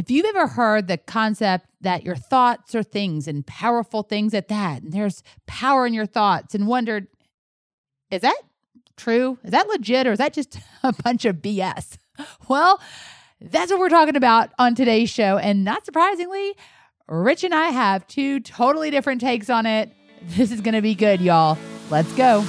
If you've ever heard the concept that your thoughts are things and powerful things at that, and there's power in your thoughts, and wondered, is that true? Is that legit? Or is that just a bunch of BS? Well, that's what we're talking about on today's show. And not surprisingly, Rich and I have two totally different takes on it. This is going to be good, y'all. Let's go.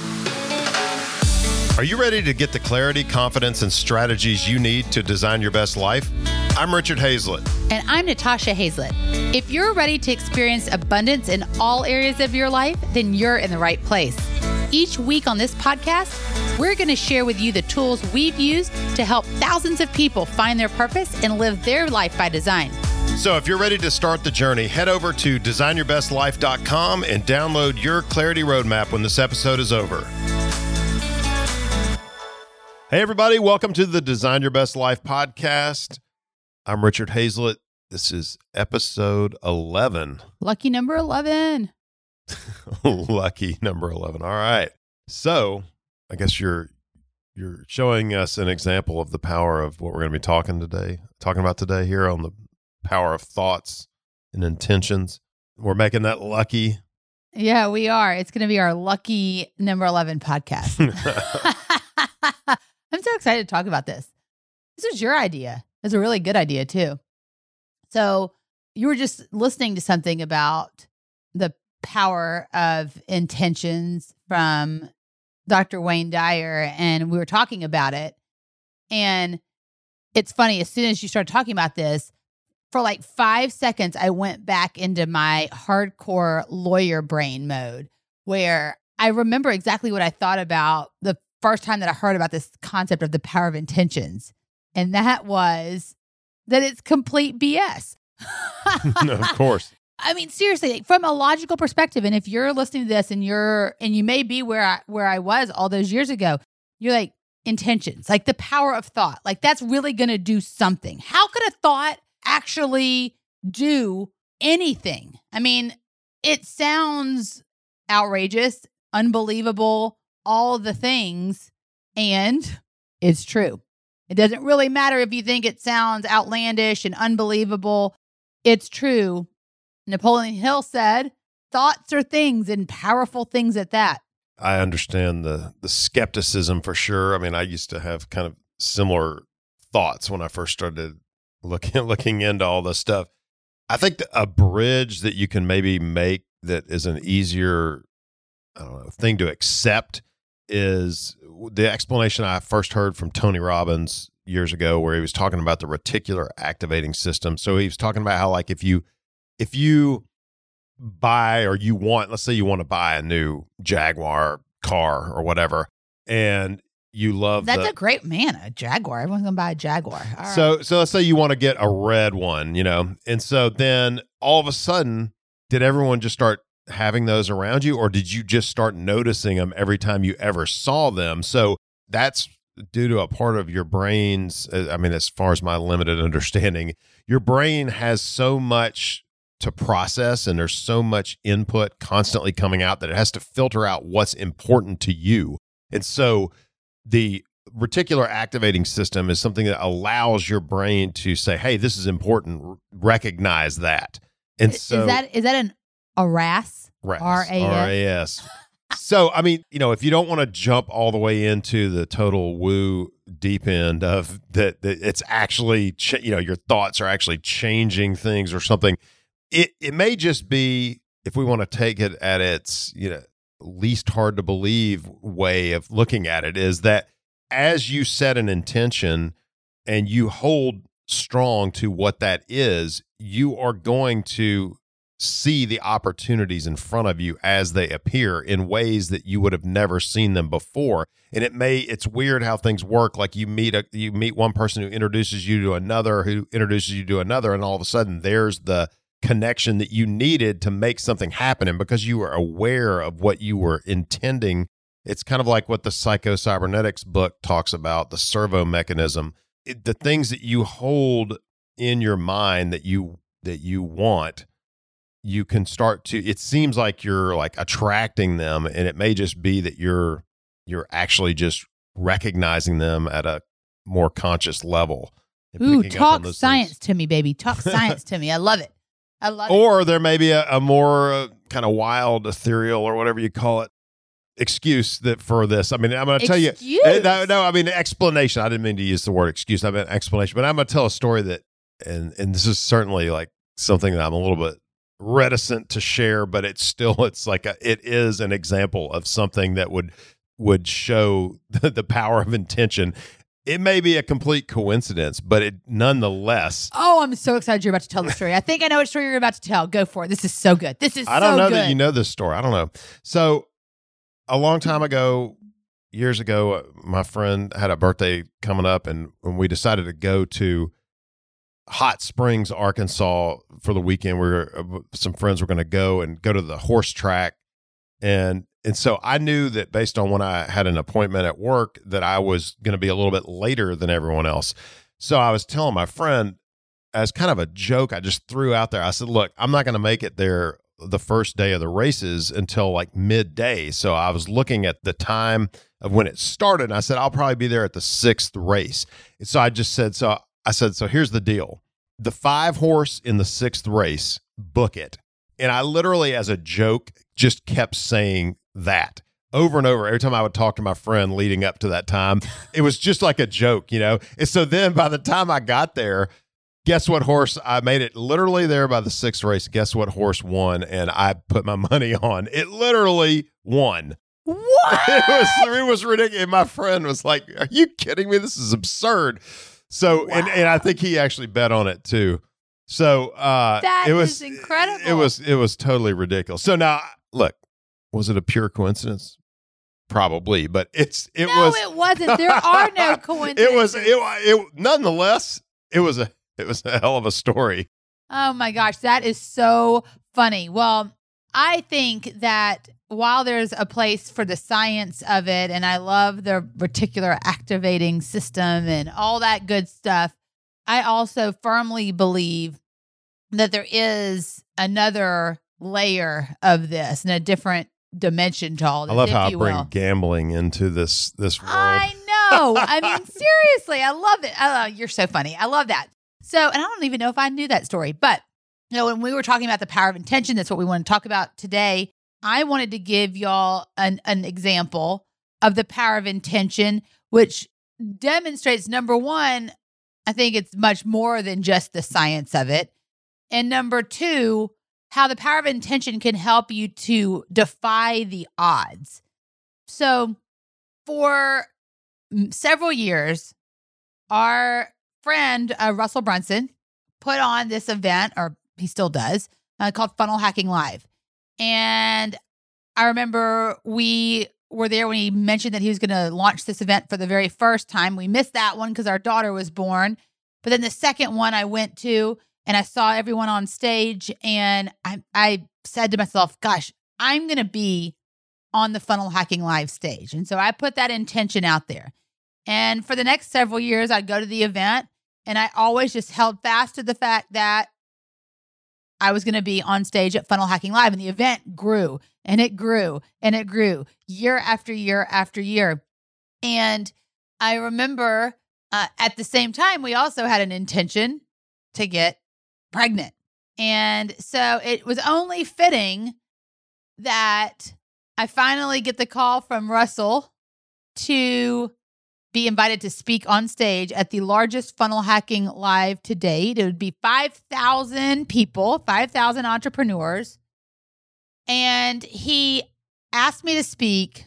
Are you ready to get the clarity, confidence, and strategies you need to design your best life? I'm Richard Hazlett. And I'm Natasha Hazlett. If you're ready to experience abundance in all areas of your life, then you're in the right place. Each week on this podcast, we're going to share with you the tools we've used to help thousands of people find their purpose and live their life by design. So, if you're ready to start the journey, head over to designyourbestlife.com and download your clarity roadmap when this episode is over. Hey, everybody, welcome to the Design Your Best Life podcast. I'm Richard Hazlett. This is episode 11. Lucky number 11. Lucky number 11. All right. So, I guess you're you're showing us an example of the power of what we're going to be talking today, talking about today here on the power of thoughts and intentions. We're making that lucky. Yeah, we are. It's going to be our lucky number 11 podcast. I'm so excited to talk about this. This was your idea. It's a really good idea, too. So, you were just listening to something about the power of intentions from Dr. Wayne Dyer, and we were talking about it. And it's funny, as soon as you started talking about this, for like five seconds, I went back into my hardcore lawyer brain mode where I remember exactly what I thought about the first time that I heard about this concept of the power of intentions. And that was that it's complete BS. of course. I mean, seriously, from a logical perspective, and if you're listening to this and you're and you may be where I where I was all those years ago, you're like intentions, like the power of thought, like that's really going to do something. How could a thought actually do anything? I mean, it sounds outrageous, unbelievable, all the things, and it's true. It doesn't really matter if you think it sounds outlandish and unbelievable. It's true Napoleon Hill said, thoughts are things and powerful things at that. I understand the the skepticism for sure. I mean, I used to have kind of similar thoughts when I first started looking looking into all this stuff. I think a bridge that you can maybe make that is an easier I don't know, thing to accept is the explanation I first heard from Tony Robbins years ago where he was talking about the reticular activating system. So he was talking about how like if you if you buy or you want, let's say you want to buy a new Jaguar car or whatever, and you love that's the, a great man a jaguar. Everyone's gonna buy a jaguar. So so let's say you want to get a red one you know? And so then all of a sudden did everyone just start having those around you or did you just start noticing them every time you ever saw them so that's due to a part of your brain's uh, i mean as far as my limited understanding your brain has so much to process and there's so much input constantly coming out that it has to filter out what's important to you. And so the reticular activating system is something that allows your brain to say, "Hey, this is important. Recognize that." And so is that is that an RAS? R A S. So, I mean, you know, if you don't want to jump all the way into the total woo deep end of that, that it's actually, ch- you know, your thoughts are actually changing things or something it it may just be if we want to take it at its you know least hard to believe way of looking at it is that as you set an intention and you hold strong to what that is you are going to see the opportunities in front of you as they appear in ways that you would have never seen them before and it may it's weird how things work like you meet a you meet one person who introduces you to another who introduces you to another and all of a sudden there's the connection that you needed to make something happen. And because you were aware of what you were intending, it's kind of like what the psycho cybernetics book talks about the servo mechanism. It, the things that you hold in your mind that you that you want you can start to it seems like you're like attracting them and it may just be that you're you're actually just recognizing them at a more conscious level Ooh, picking up on talk science things. to me, baby. Talk science to me. I love it. I love it. Or there may be a, a more uh, kind of wild, ethereal, or whatever you call it, excuse that for this. I mean, I'm going to tell you. Excuse? Eh, No, no, I mean explanation. I didn't mean to use the word excuse. I meant explanation. But I'm going to tell a story that, and and this is certainly like something that I'm a little bit reticent to share, but it's still it's like a, it is an example of something that would would show the, the power of intention. It may be a complete coincidence, but it nonetheless. Oh, I'm so excited you're about to tell the story. I think I know what story you're about to tell. Go for it. This is so good. This is I don't so know good. that you know this story. I don't know. So, a long time ago, years ago, uh, my friend had a birthday coming up, and when we decided to go to Hot Springs, Arkansas for the weekend, we were uh, some friends were going to go and go to the horse track, and and so I knew that based on when I had an appointment at work that I was going to be a little bit later than everyone else. So I was telling my friend as kind of a joke, I just threw out there. I said, "Look, I'm not going to make it there the first day of the races until like midday." So I was looking at the time of when it started. And I said, "I'll probably be there at the sixth race." And so I just said, "So I said, so here's the deal: the five horse in the sixth race, book it." And I literally, as a joke, just kept saying that over and over every time I would talk to my friend leading up to that time. It was just like a joke, you know? And so then by the time I got there, guess what horse I made it literally there by the sixth race. Guess what horse won? And I put my money on it, literally won. What? It was it was ridiculous. And my friend was like, Are you kidding me? This is absurd. So and, and I think he actually bet on it too. So uh That it was is incredible. It was it was totally ridiculous. So now look, was it a pure coincidence? Probably, but it's it no, was it wasn't. There are no coincidences. it was it, it nonetheless it was a it was a hell of a story. Oh my gosh, that is so funny. Well, I think that while there's a place for the science of it, and I love the reticular activating system and all that good stuff, I also firmly believe that there is another layer of this and a different dimension to all this. I love how I you bring will. gambling into this this world. I know. I mean, seriously, I love it. Love, you're so funny. I love that. So, and I don't even know if I knew that story, but you know, when we were talking about the power of intention, that's what we want to talk about today. I wanted to give y'all an, an example of the power of intention, which demonstrates number one, I think it's much more than just the science of it. And number two, how the power of intention can help you to defy the odds. So, for several years, our friend uh, Russell Brunson put on this event, or he still does, uh, called Funnel Hacking Live. And I remember we were there when he mentioned that he was going to launch this event for the very first time. We missed that one because our daughter was born. But then the second one I went to and I saw everyone on stage and I, I said to myself, gosh, I'm going to be on the Funnel Hacking Live stage. And so I put that intention out there. And for the next several years, I'd go to the event and I always just held fast to the fact that I was going to be on stage at Funnel Hacking Live. And the event grew and it grew and it grew year after year after year. And I remember uh, at the same time, we also had an intention to get pregnant. And so it was only fitting that I finally get the call from Russell to be invited to speak on stage at the largest funnel hacking live to date. It would be 5,000 people, 5,000 entrepreneurs. And he asked me to speak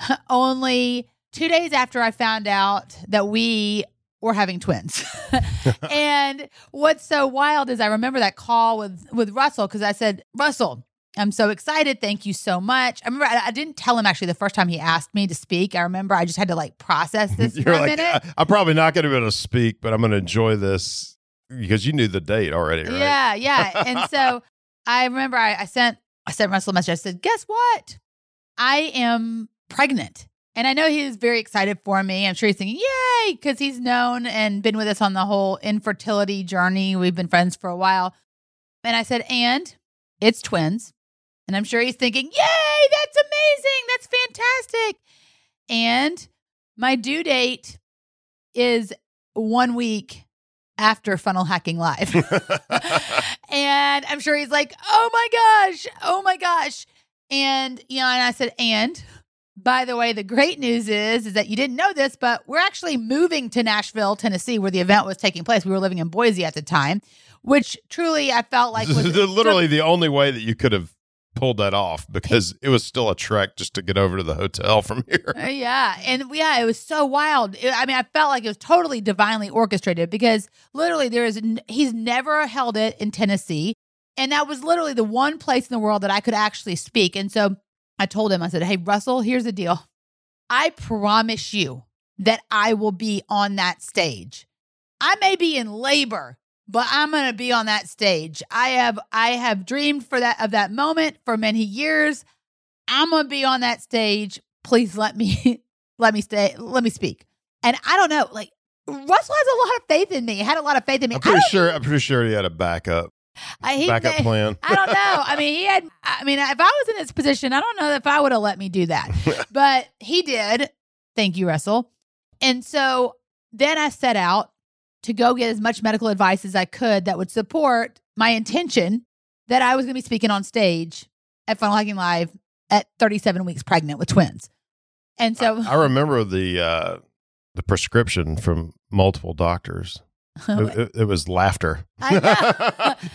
only two days after I found out that we were having twins. and what's so wild is I remember that call with with Russell because I said, Russell, I'm so excited. Thank you so much. I remember I, I, didn't tell him actually the first time he asked me to speak. I remember I just had to like process this You're for a like, minute. I'm probably not going to be able to speak, but I'm going to enjoy this because you knew the date already, right? Yeah, yeah. And so I remember I, I sent I sent Russell a message. I said, guess what? I am pregnant. And I know he was very excited for me. I'm sure he's thinking, yay, because he's known and been with us on the whole infertility journey. We've been friends for a while. And I said, and it's twins. And I'm sure he's thinking, yay, that's amazing. That's fantastic. And my due date is one week after Funnel Hacking Live. and I'm sure he's like, oh my gosh, oh my gosh. And, you know, and I said, and by the way, the great news is, is that you didn't know this, but we're actually moving to Nashville, Tennessee, where the event was taking place. We were living in Boise at the time, which truly I felt like was literally the only way that you could have pulled that off because it was still a trek just to get over to the hotel from here. Uh, yeah. And yeah, it was so wild. It- I mean, I felt like it was totally divinely orchestrated because literally there is, he's never held it in Tennessee. And that was literally the one place in the world that I could actually speak. And so I told him, I said, Hey, Russell, here's the deal. I promise you that I will be on that stage. I may be in labor, but I'm going to be on that stage. I have I have dreamed for that of that moment for many years. I'm going to be on that stage. Please let me let me stay let me speak. And I don't know, like Russell has a lot of faith in me. He had a lot of faith in me. I'm pretty sure. I'm pretty sure he had a backup I, he backup may- plan. I don't know. I mean, he had. I mean, if I was in his position, I don't know if I would have let me do that, but he did. Thank you, Russell. And so then I set out to go get as much medical advice as I could that would support my intention that I was going to be speaking on stage at Funnel Hacking Live at 37 weeks pregnant with twins. And so, I remember the uh, the prescription from multiple doctors. It, it- it was laughter.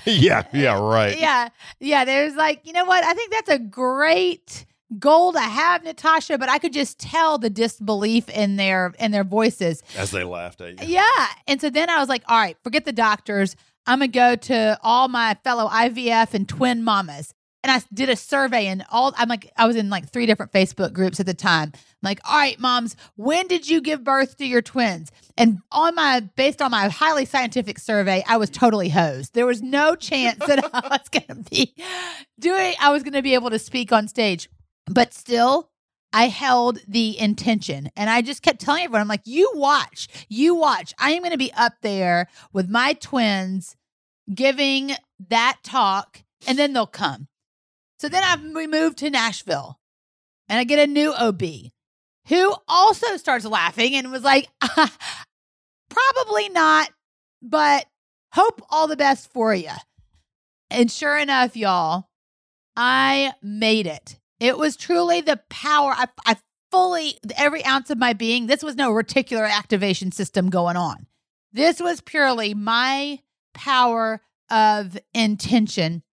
Yeah, yeah, right. Yeah. Yeah. There's like, you know what? I think that's a great goal to have, Natasha, but I could just tell the disbelief in their in their voices. As they laughed at you. Yeah. And so then I was like, all right, forget the doctors. I'm gonna go to all my fellow IVF and twin mamas. And I did a survey and all I'm like, I was in like three different Facebook groups at the time. I'm like, all right, moms, when did you give birth to your twins? And on my based on my highly scientific survey, I was totally hosed. There was no chance that I was gonna be doing I was gonna be able to speak on stage. But still, I held the intention and I just kept telling everyone, I'm like, you watch, you watch. I am going to be up there with my twins giving that talk and then they'll come. So then I we moved to Nashville and I get a new OB who also starts laughing and was like, probably not, but hope all the best for you. And sure enough, y'all, I made it. It was truly the power. I, I fully, every ounce of my being, this was no reticular activation system going on. This was purely my power of intention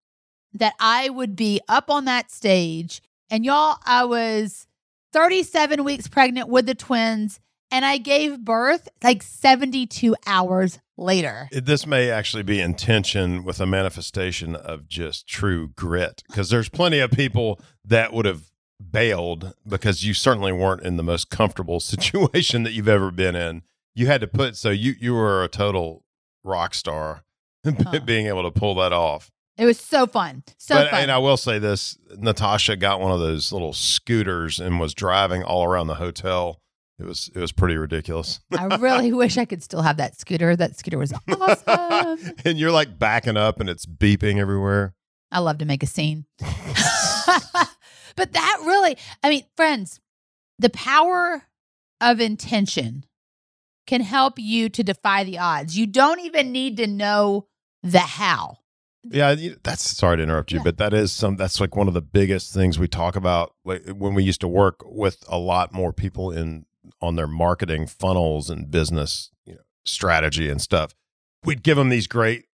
that I would be up on that stage. And y'all, I was 37 weeks pregnant with the twins, and I gave birth like 72 hours later. This may actually be intention with a manifestation of just true grit because there's plenty of people that would have bailed because you certainly weren't in the most comfortable situation that you've ever been in. You had to put so you you were a total rock star Huh. being able to pull that off. It was so fun. So but fun. and I will say this, Natasha got one of those little scooters and was driving all around the hotel. It was it was pretty ridiculous. I really wish I could still have that scooter. That scooter was awesome. and you're like backing up and it's beeping everywhere. I love to make a scene. but that really, I mean, friends, the power of intention can help you to defy the odds. You don't even need to know the how. Yeah, that's sorry to interrupt you, Yeah. but that is some that's like one of the biggest things we talk about like when we used to work with a lot more people in on their marketing funnels and business, you know, strategy and stuff. We'd give them these great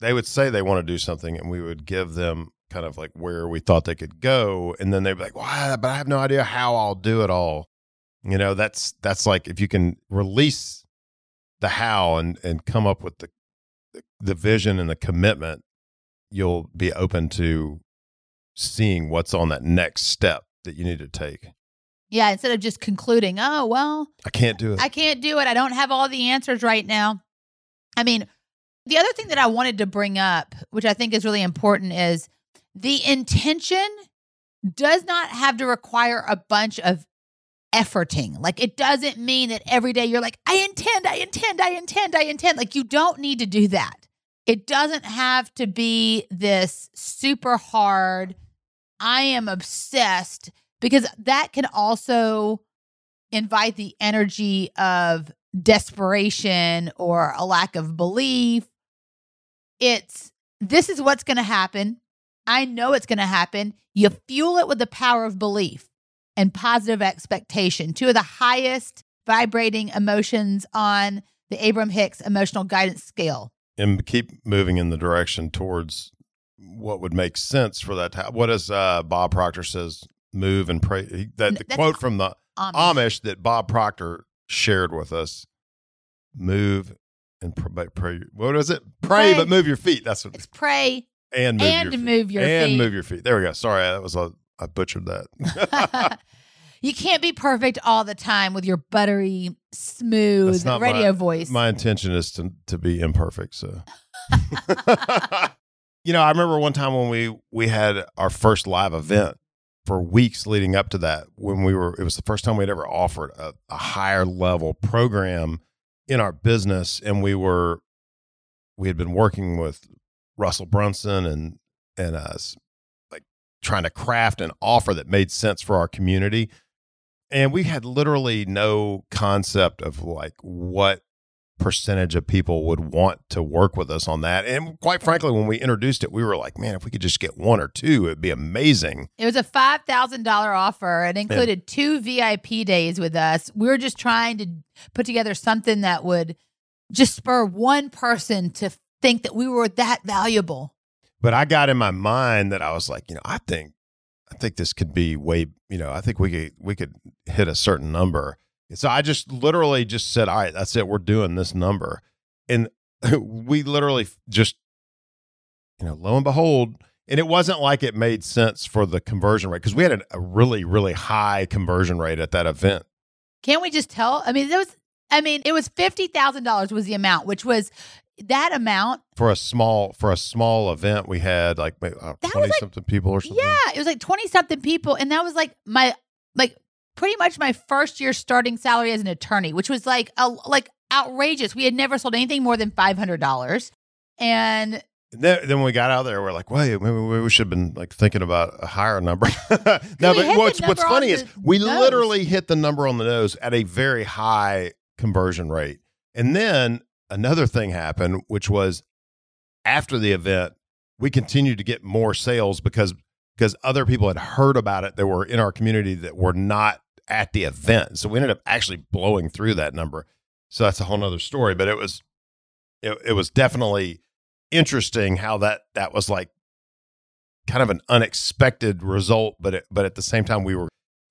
they would say they want to do something and we would give them kind of like where we thought they could go and then they'd be like, "Well, but I have no idea how I'll do it all." You know, that's that's like if you can release the how and and come up with the the vision and the commitment you'll be open to seeing what's on that next step that you need to take. Yeah, instead of just concluding, oh, well, I can't do it. I can't do it. I don't have all the answers right now. I mean, the other thing that I wanted to bring up, which I think is really important, is the intention does not have to require a bunch of efforting. Like, it doesn't mean that every day you're like, I intend, I intend, I intend, I intend. Like, you don't need to do that. It doesn't have to be this super hard, I am obsessed, because that can also invite the energy of desperation or a lack of belief. It's this is what's going to happen. I know it's going to happen. You fuel it with the power of belief and positive expectation, two of the highest vibrating emotions on the Abraham Hicks emotional guidance scale. And keep moving in the direction towards what would make sense for that. What does uh, Bob Proctor says? Move and pray. He, that the That's quote from the Amish. Amish that Bob Proctor shared with us. Move and pr- but pray. What is it? Pray, Pray. but move your feet. That's what. It's pray And move and your feet. move your and feet. move your feet. There we go. Sorry, that was a I butchered that. you can't be perfect all the time with your buttery, smooth radio my- voice. My intention is to to be imperfect. So, you know, I remember one time when we we had our first live event for weeks leading up to that. When we were, it was the first time we'd ever offered a, a higher level program in our business, and we were we had been working with Russell Brunson and and us like trying to craft an offer that made sense for our community and we had literally no concept of like what percentage of people would want to work with us on that and quite frankly when we introduced it we were like man if we could just get one or two it'd be amazing It was a five thousand dollar offer. It included two VIP days with us. We were just trying to put together something that would just spur one person to think that we were that valuable. but i got in my mind that i was like you know i think i think this could be way you know i think we could we could hit a certain number so i just literally just said all right that's it we're doing this number and we literally just you know lo and behold and it wasn't like it made sense for the conversion rate because we had a, really really high conversion rate at that event Can't we just tell? I mean, it was. I mean, it was fifty thousand dollars was the amount, which was that amount. for a small for a small event we had like maybe, uh, 20 like- something people or something Yeah, it was like twenty something people, and that was like my like pretty much my first year starting salary as an attorney, which was like a like outrageous. We had never sold anything more than five hundred dollars, and then, then when we got out there, we're like, wait, maybe we should have been like thinking about a higher number. no, but what's what's funny is we nose. literally hit the number on the nose at a very high conversion rate. And then another thing happened, which was after the event, we continued to get more sales because because other people had heard about it that were in our community that were not at the event. So we ended up actually blowing through that number. So that's a whole nother story. But it was it, it was definitely interesting how that that was like kind of an unexpected result, but it, but at the same time we were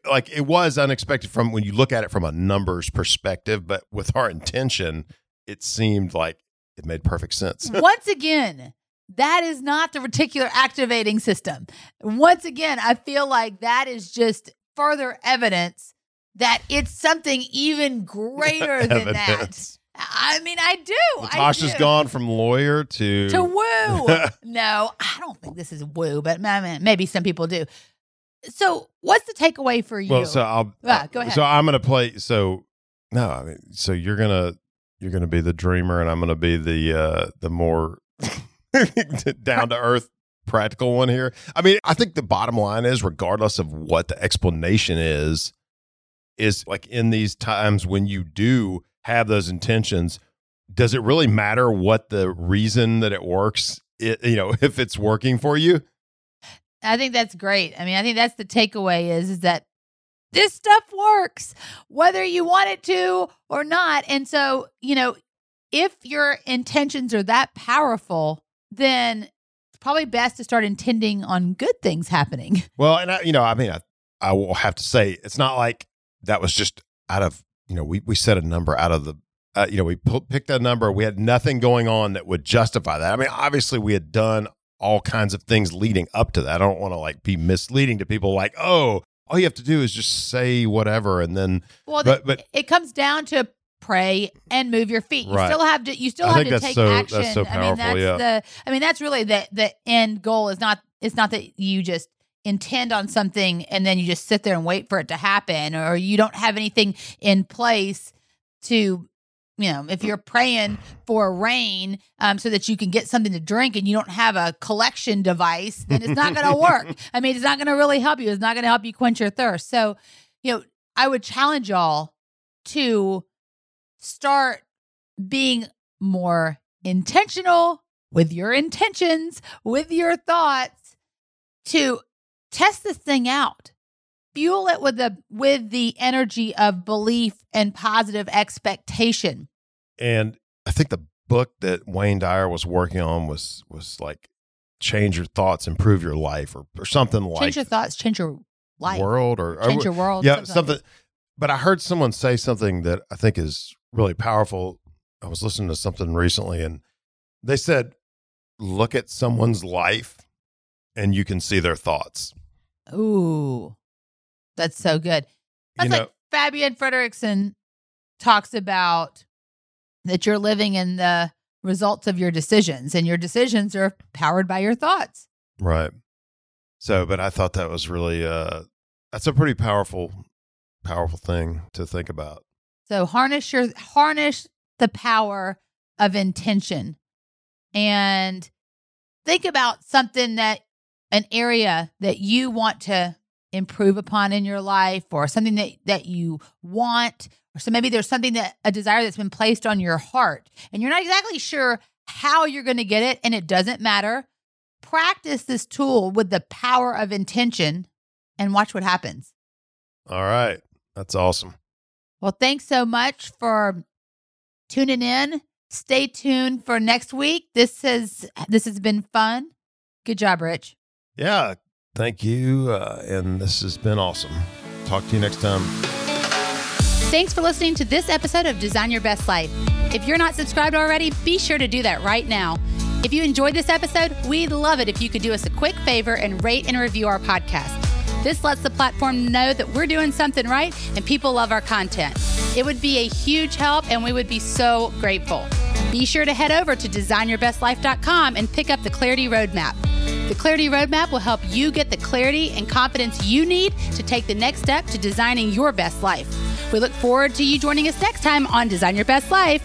like it was unexpected from when you look at it from a numbers perspective, but with our intention, it seemed like it made perfect sense. once again, that is not the reticular activating system. Once again, I feel like that is just further evidence that it's something even greater than that. I mean, I do. I Natasha's do. gone from lawyer to to woo. no, I don't think this is woo, but I mean, maybe some people do. So, what's the takeaway for you? Well, so I'll Ah, go ahead. So I'm gonna play. So no, I mean, so you're gonna you're gonna be the dreamer, and I'm gonna be the uh the more down to earth practical one here. I mean, I think the bottom line is, regardless of what the explanation is, is like in these times when you do have those intentions, does it really matter what the reason that it works? It, you know, if it's working for you. I think that's great. I mean, I think that's the takeaway is, is that this stuff works whether you want it to or not. And so, you know, if your intentions are that powerful, then probably best to start intending on good things happening. Well, and I, you know, I mean, I, I will have to say, it's not like that was just out of, you know, we, we set a number out of the, uh, you know, we picked a number. We had nothing going on that would justify that. I mean, obviously, we had done all kinds of things leading up to that. I don't want to like be misleading to people like, oh, all you have to do is just say whatever. And then, Well, But- but- it comes down to pray and move your feet. You Right. still have to. You still I have to that's take so- that's action. so I mean, that's yeah. the. I mean, that's really the the end goal. Is not. It's not that you just intend on something and then you just sit there and wait for it to happen, or you don't have anything in place to. You know, if you're praying for rain um, so that you can get something to drink and you don't have a collection device, then it's not going to work. I mean, it's not going to really help you. It's not going to help you quench your thirst. So, you know, I would challenge y'all to start being more intentional with your intentions, with your thoughts to test this thing out. Fuel it with the with the energy of belief and positive expectation. And I think the book that Wayne Dyer was working on was was like change your thoughts, improve your life, or, or something Change like change your thoughts, change your life, world or, or change your world. yeah something that. but i heard someone say something that i think is really powerful i was listening to something recently and they said look at someone's life and you can see their thoughts Ooh, that's so good. That's you know like Fabienne Fredrickson talks about that you're living in the results of your decisions, and your decisions are powered by your thoughts. right so but i thought that was really uh that's a pretty powerful powerful thing to think about So harness your harness the power of intention and think about something that an area that you want to improve upon in your life or something that that you want. Or so maybe there's something that a desire that's been placed on your heart and you're not exactly sure how you're going to get it and it doesn't matter. Practice this tool with the power of intention and watch what happens. All right. That's awesome Well, thanks so much for tuning in. Stay tuned for next week. This has this has been fun. Good job, Rich. yeah thank you uh, and this has been awesome talk to you next time Thanks for listening to this episode of Design Your Best Life. If you're not subscribed already, be sure to do that right now. If you enjoyed this episode, we'd love it if you could do us a quick favor and rate and review our podcast. This lets the platform know that we're doing something right and people love our content. It would be a huge help and we would be so grateful. Be sure to head over to designyourbestlife.com and pick up the Clarity Roadmap. The Clarity Roadmap will help you get the clarity and confidence you need to take the next step to designing your best life. We look forward to you joining us next time on Design Your Best Life.